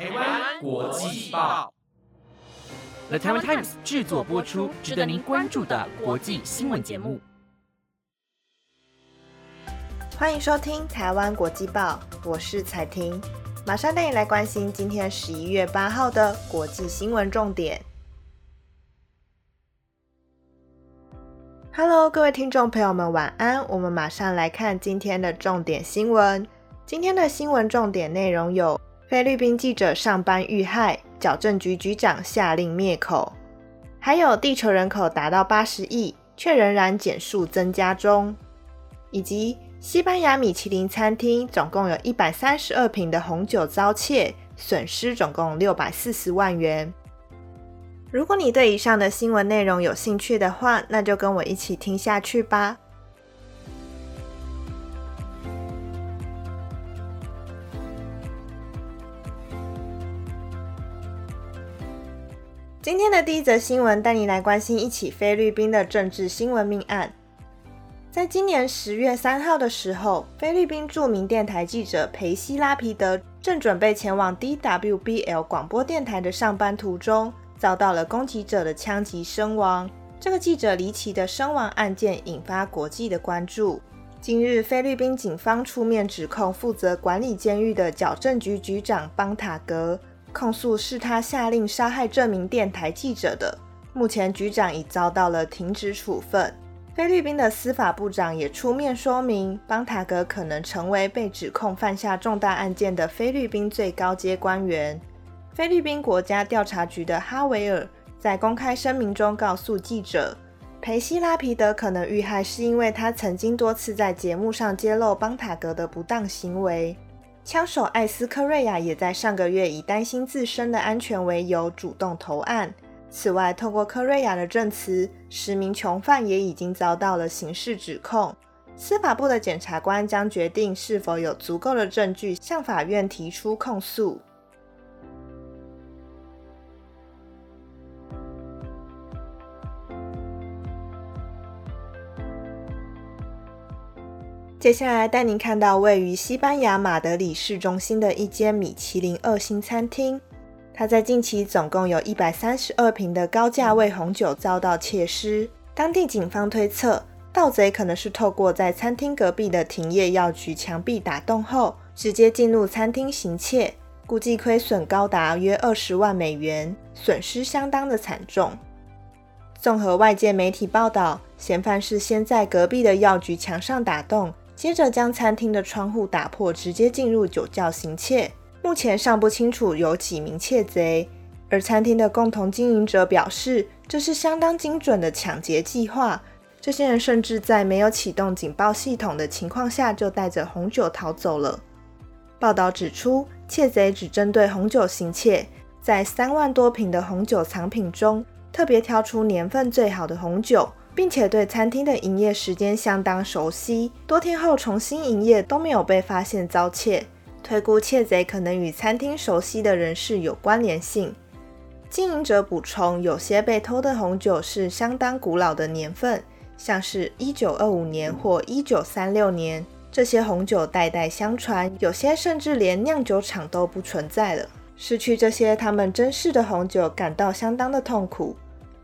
台湾国际报，The Taiwan Times 制作播出，值得您关注的国际新闻节目。欢迎收听台湾国际报，我是彩婷，马上带你来关心今天十一月八号的国际新闻重点。Hello，各位听众朋友们，晚安。我们马上来看今天的重点新闻。今天的新闻重点内容有：菲律宾记者上班遇害，矫正局局长下令灭口；还有地球人口达到八十亿，却仍然减数增加中；以及西班牙米其林餐厅总共有一百三十二瓶的红酒遭窃，损失总共六百四十万元。如果你对以上的新闻内容有兴趣的话，那就跟我一起听下去吧。今天的第一则新闻带你来关心一起菲律宾的政治新闻命案。在今年十月三号的时候，菲律宾著名电台记者裴西拉皮德正准备前往 DWBL 广播电台的上班途中。遭到了攻击者的枪击身亡。这个记者离奇的身亡案件引发国际的关注。今日，菲律宾警方出面指控负责管理监狱的矫正局局长邦塔格，控诉是他下令杀害这名电台记者的。目前，局长已遭到了停职处分。菲律宾的司法部长也出面说明，邦塔格可能成为被指控犯下重大案件的菲律宾最高阶官员。菲律宾国家调查局的哈维尔在公开声明中告诉记者，裴西拉皮德可能遇害是因为他曾经多次在节目上揭露邦塔格的不当行为。枪手艾斯科瑞亚也在上个月以担心自身的安全为由主动投案。此外，透过科瑞亚的证词，十名囚犯也已经遭到了刑事指控。司法部的检察官将决定是否有足够的证据向法院提出控诉。接下来带您看到位于西班牙马德里市中心的一间米其林二星餐厅。它在近期总共有一百三十二瓶的高价位红酒遭到窃失。当地警方推测，盗贼可能是透过在餐厅隔壁的停业药局墙壁打洞后，直接进入餐厅行窃，估计亏损高达约二十万美元，损失相当的惨重。综合外界媒体报道，嫌犯是先在隔壁的药局墙上打洞。接着将餐厅的窗户打破，直接进入酒窖行窃。目前尚不清楚有几名窃贼，而餐厅的共同经营者表示，这是相当精准的抢劫计划。这些人甚至在没有启动警报系统的情况下，就带着红酒逃走了。报道指出，窃贼只针对红酒行窃，在三万多瓶的红酒藏品中，特别挑出年份最好的红酒。并且对餐厅的营业时间相当熟悉，多天后重新营业都没有被发现遭窃，推估窃贼可能与餐厅熟悉的人士有关联性。经营者补充，有些被偷的红酒是相当古老的年份，像是一九二五年或一九三六年，这些红酒代代相传，有些甚至连酿酒厂都不存在了。失去这些他们珍视的红酒，感到相当的痛苦。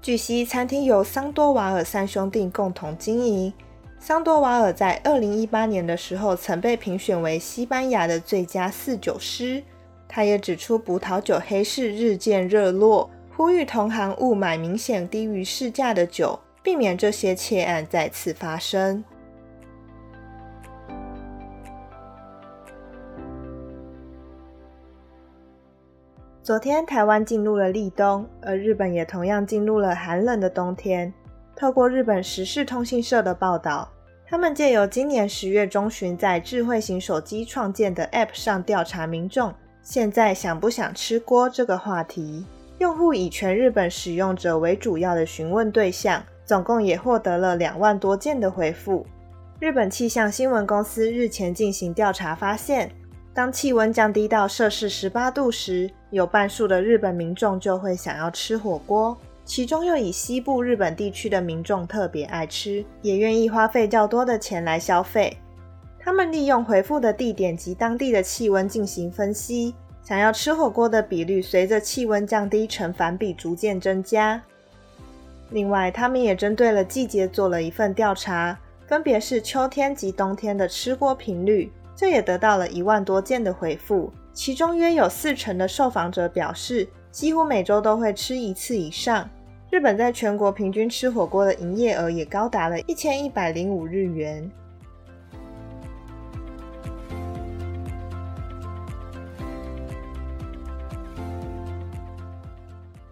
据悉，餐厅由桑多瓦尔三兄弟共同经营。桑多瓦尔在二零一八年的时候曾被评选为西班牙的最佳四酒师。他也指出，葡萄酒黑市日渐热络，呼吁同行勿买明显低于市价的酒，避免这些窃案再次发生。昨天，台湾进入了立冬，而日本也同样进入了寒冷的冬天。透过日本时事通信社的报道，他们借由今年十月中旬在智慧型手机创建的 App 上调查民众现在想不想吃锅这个话题，用户以全日本使用者为主要的询问对象，总共也获得了两万多件的回复。日本气象新闻公司日前进行调查发现。当气温降低到摄氏十八度时，有半数的日本民众就会想要吃火锅，其中又以西部日本地区的民众特别爱吃，也愿意花费较多的钱来消费。他们利用回复的地点及当地的气温进行分析，想要吃火锅的比率随着气温降低成反比逐渐增加。另外，他们也针对了季节做了一份调查，分别是秋天及冬天的吃锅频率，这也得到了一万多件的回复。其中约有四成的受访者表示，几乎每周都会吃一次以上。日本在全国平均吃火锅的营业额也高达了一千一百零五日元。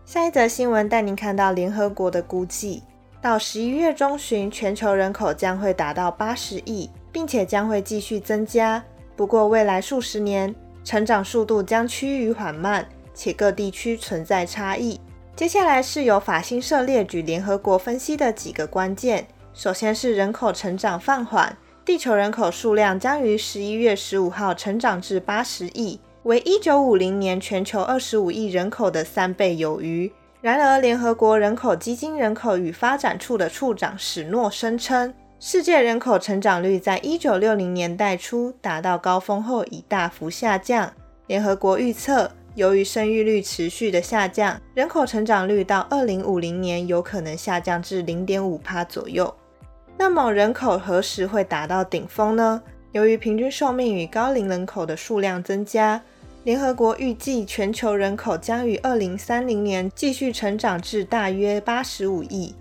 下一则新闻带您看到联合国的估计，到十一月中旬，全球人口将会达到八十亿，并且将会继续增加。不过，未来数十年。成长速度将趋于缓慢，且各地区存在差异。接下来是由法新社列举联合国分析的几个关键。首先是人口成长放缓，地球人口数量将于十一月十五号成长至八十亿，为一九五零年全球二十五亿人口的三倍有余。然而，联合国人口基金人口与发展处的处长史诺声称。世界人口成长率在一九六零年代初达到高峰后已大幅下降。联合国预测，由于生育率持续的下降，人口成长率到二零五零年有可能下降至零点五帕左右。那么，人口何时会达到顶峰呢？由于平均寿命与高龄人口的数量增加，联合国预计全球人口将于二零三零年继续成长至大约八十五亿。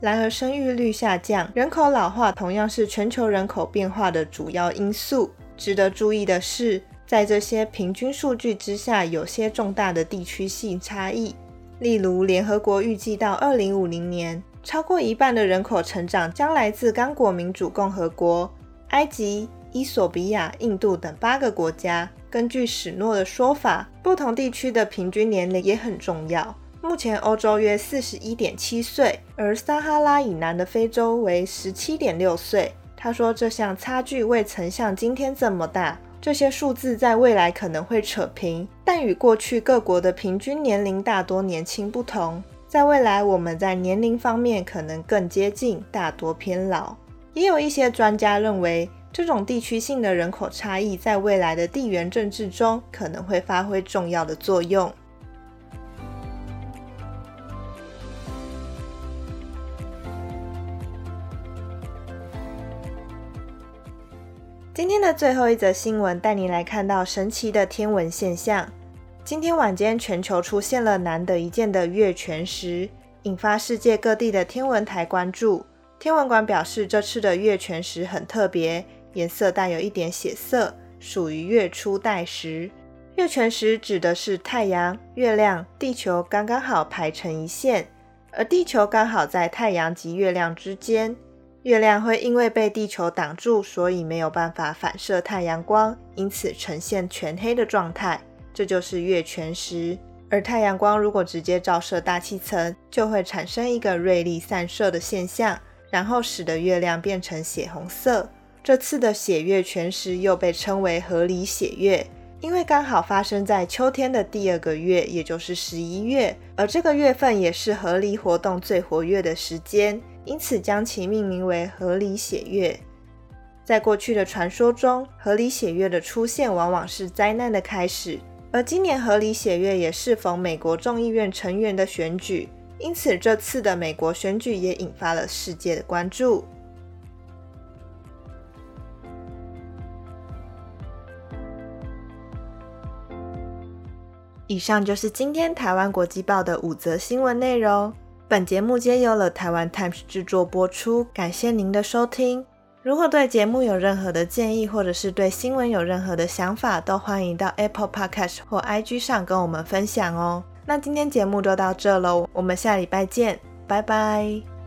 然而，生育率下降、人口老化同样是全球人口变化的主要因素。值得注意的是，在这些平均数据之下，有些重大的地区性差异。例如，联合国预计到2050年，超过一半的人口成长将来自刚果民主共和国、埃及、伊索比亚、印度等八个国家。根据史诺的说法，不同地区的平均年龄也很重要。目前，欧洲约四十一点七岁，而撒哈拉以南的非洲为十七点六岁。他说，这项差距未曾像今天这么大。这些数字在未来可能会扯平，但与过去各国的平均年龄大多年轻不同，在未来我们在年龄方面可能更接近，大多偏老。也有一些专家认为，这种地区性的人口差异在未来的地缘政治中可能会发挥重要的作用。今天的最后一则新闻，带您来看到神奇的天文现象。今天晚间，全球出现了难得一见的月全食，引发世界各地的天文台关注。天文馆表示，这次的月全食很特别，颜色带有一点血色，属于月初带食。月全食指的是太阳、月亮、地球刚刚好排成一线，而地球刚好在太阳及月亮之间。月亮会因为被地球挡住，所以没有办法反射太阳光，因此呈现全黑的状态，这就是月全食。而太阳光如果直接照射大气层，就会产生一个锐利散射的现象，然后使得月亮变成血红色。这次的血月全食又被称为合理血月，因为刚好发生在秋天的第二个月，也就是十一月，而这个月份也是合理活动最活跃的时间。因此，将其命名为河里血月。在过去的传说中，河里血月的出现往往是灾难的开始。而今年河里血月也适逢美国众议院成员的选举，因此这次的美国选举也引发了世界的关注。以上就是今天台湾国际报的五则新闻内容。本节目皆由了台湾 Times 制作播出，感谢您的收听。如果对节目有任何的建议，或者是对新闻有任何的想法，都欢迎到 Apple Podcast 或 IG 上跟我们分享哦。那今天节目就到这喽，我们下礼拜见，拜拜。